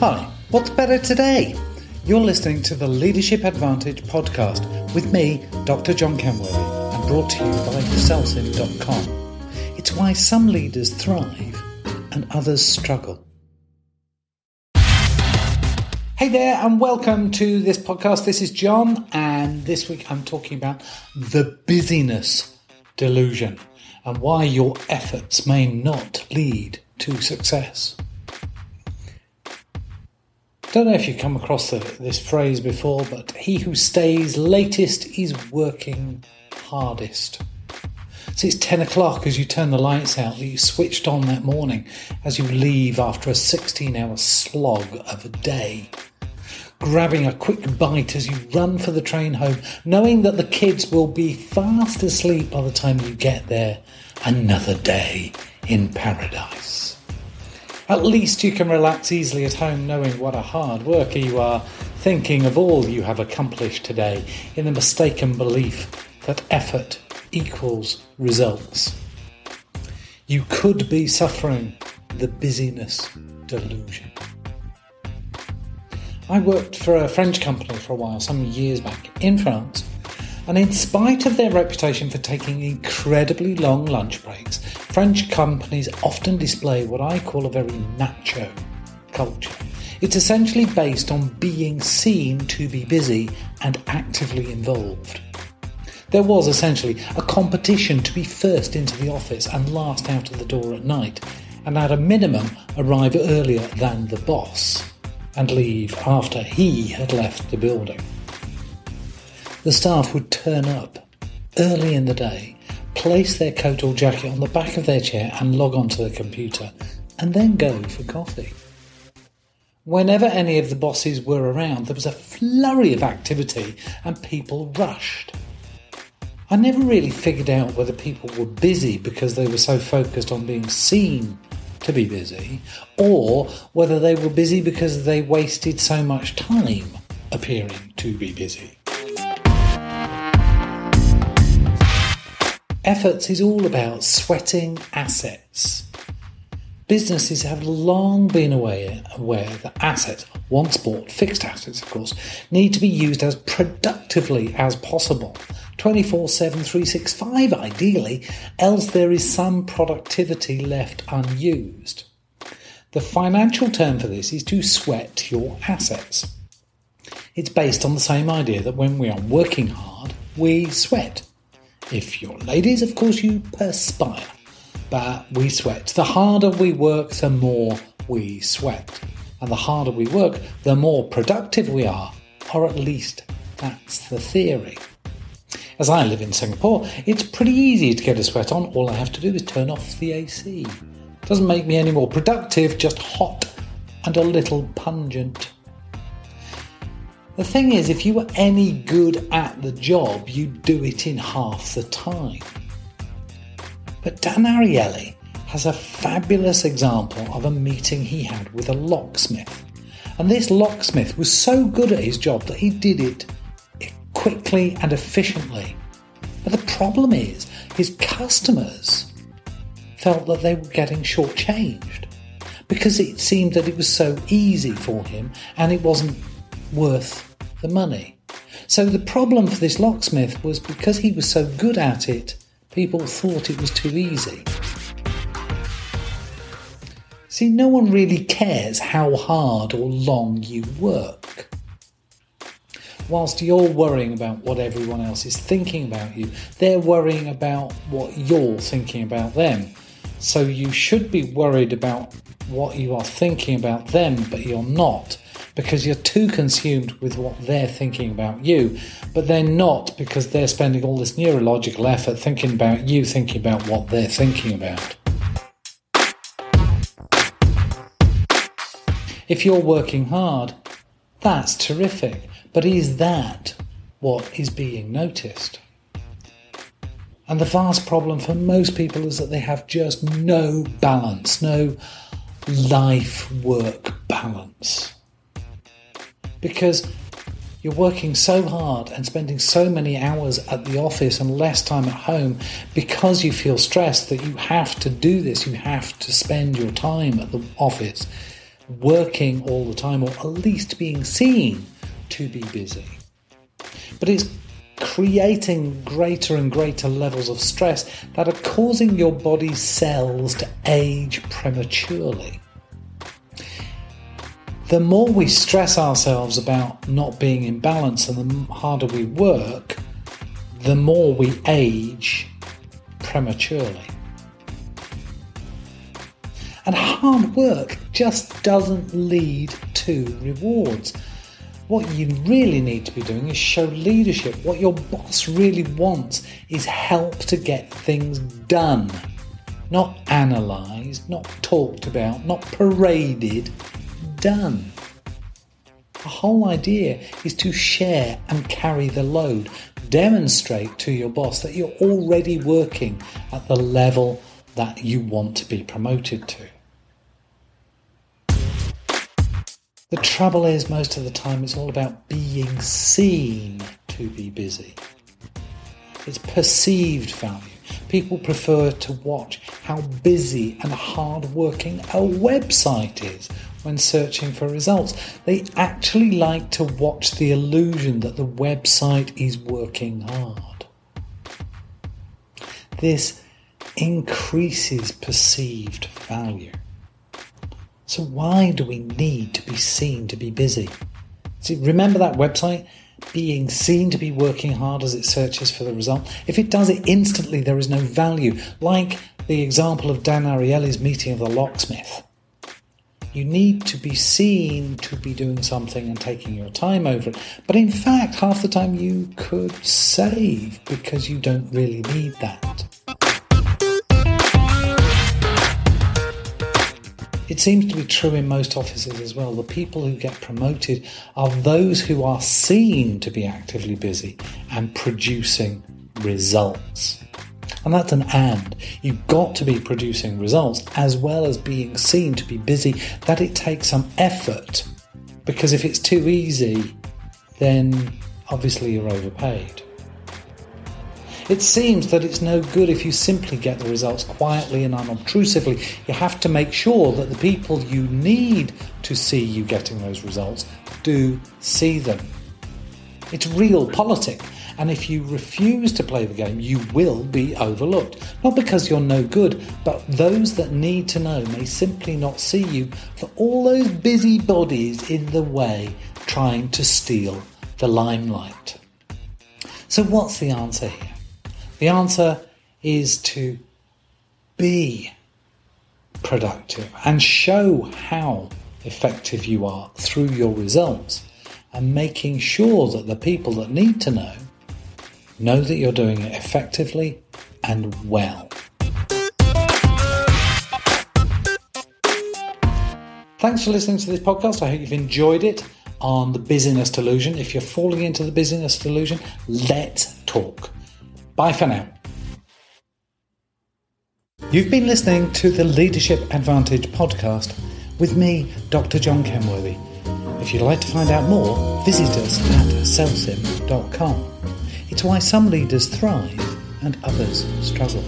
Hi, what's better today? You're listening to the Leadership Advantage podcast with me, Dr. John Kenworthy, and brought to you by Celsim.com. It's why some leaders thrive and others struggle. Hey there, and welcome to this podcast. This is John, and this week I'm talking about the busyness delusion and why your efforts may not lead to success. Don't know if you've come across the, this phrase before, but he who stays latest is working hardest. So it's 10 o'clock as you turn the lights out that you switched on that morning as you leave after a 16 hour slog of a day. Grabbing a quick bite as you run for the train home, knowing that the kids will be fast asleep by the time you get there. Another day in paradise. At least you can relax easily at home knowing what a hard worker you are, thinking of all you have accomplished today in the mistaken belief that effort equals results. You could be suffering the busyness delusion. I worked for a French company for a while, some years back, in France, and in spite of their reputation for taking incredibly long lunch breaks, French companies often display what I call a very macho culture. It's essentially based on being seen to be busy and actively involved. There was essentially a competition to be first into the office and last out of the door at night, and at a minimum arrive earlier than the boss and leave after he had left the building the staff would turn up early in the day, place their coat or jacket on the back of their chair and log onto the computer, and then go for coffee. Whenever any of the bosses were around, there was a flurry of activity and people rushed. I never really figured out whether people were busy because they were so focused on being seen to be busy, or whether they were busy because they wasted so much time appearing to be busy. Efforts is all about sweating assets. Businesses have long been aware, aware that assets, once bought, fixed assets of course, need to be used as productively as possible. 24 7, 365 ideally, else there is some productivity left unused. The financial term for this is to sweat your assets. It's based on the same idea that when we are working hard, we sweat. If you're ladies, of course, you perspire, but we sweat. The harder we work, the more we sweat. And the harder we work, the more productive we are, or at least that's the theory. As I live in Singapore, it's pretty easy to get a sweat on. All I have to do is turn off the AC. Doesn't make me any more productive, just hot and a little pungent. The thing is, if you were any good at the job, you'd do it in half the time. But Dan Ariely has a fabulous example of a meeting he had with a locksmith. And this locksmith was so good at his job that he did it quickly and efficiently. But the problem is, his customers felt that they were getting shortchanged because it seemed that it was so easy for him and it wasn't worth the money. So the problem for this locksmith was because he was so good at it, people thought it was too easy. See, no one really cares how hard or long you work. Whilst you're worrying about what everyone else is thinking about you, they're worrying about what you're thinking about them. So you should be worried about what you are thinking about them, but you're not because you're too consumed with what they're thinking about you, but they're not because they're spending all this neurological effort thinking about you, thinking about what they're thinking about. If you're working hard, that's terrific, but is that what is being noticed? And the vast problem for most people is that they have just no balance, no life work balance because you're working so hard and spending so many hours at the office and less time at home because you feel stressed that you have to do this, you have to spend your time at the office. working all the time or at least being seen to be busy. But it's creating greater and greater levels of stress that are causing your body's cells to age prematurely. The more we stress ourselves about not being in balance and the harder we work, the more we age prematurely. And hard work just doesn't lead to rewards. What you really need to be doing is show leadership. What your boss really wants is help to get things done. Not analysed, not talked about, not paraded, done. The whole idea is to share and carry the load. Demonstrate to your boss that you're already working at the level that you want to be promoted to. The trouble is, most of the time, it's all about being seen to be busy. It's perceived value. People prefer to watch how busy and hard-working a website is when searching for results. They actually like to watch the illusion that the website is working hard. This increases perceived value. So, why do we need to be seen to be busy? See, remember that website? Being seen to be working hard as it searches for the result. If it does it instantly, there is no value. Like the example of Dan Ariely's meeting of the locksmith. You need to be seen to be doing something and taking your time over it. But in fact, half the time you could save because you don't really need that. It seems to be true in most offices as well. The people who get promoted are those who are seen to be actively busy and producing results. And that's an and. You've got to be producing results as well as being seen to be busy, that it takes some effort. Because if it's too easy, then obviously you're overpaid. It seems that it's no good if you simply get the results quietly and unobtrusively. You have to make sure that the people you need to see you getting those results do see them. It's realpolitik. And if you refuse to play the game, you will be overlooked. Not because you're no good, but those that need to know may simply not see you for all those busy bodies in the way trying to steal the limelight. So, what's the answer here? The answer is to be productive and show how effective you are through your results and making sure that the people that need to know Know that you're doing it effectively and well. Thanks for listening to this podcast. I hope you've enjoyed it on the busyness delusion. If you're falling into the busyness delusion, let's talk. Bye for now. You've been listening to the Leadership Advantage podcast with me, Dr. John Kenworthy. If you'd like to find out more, visit us at celsim.com. It's why some leaders thrive and others struggle.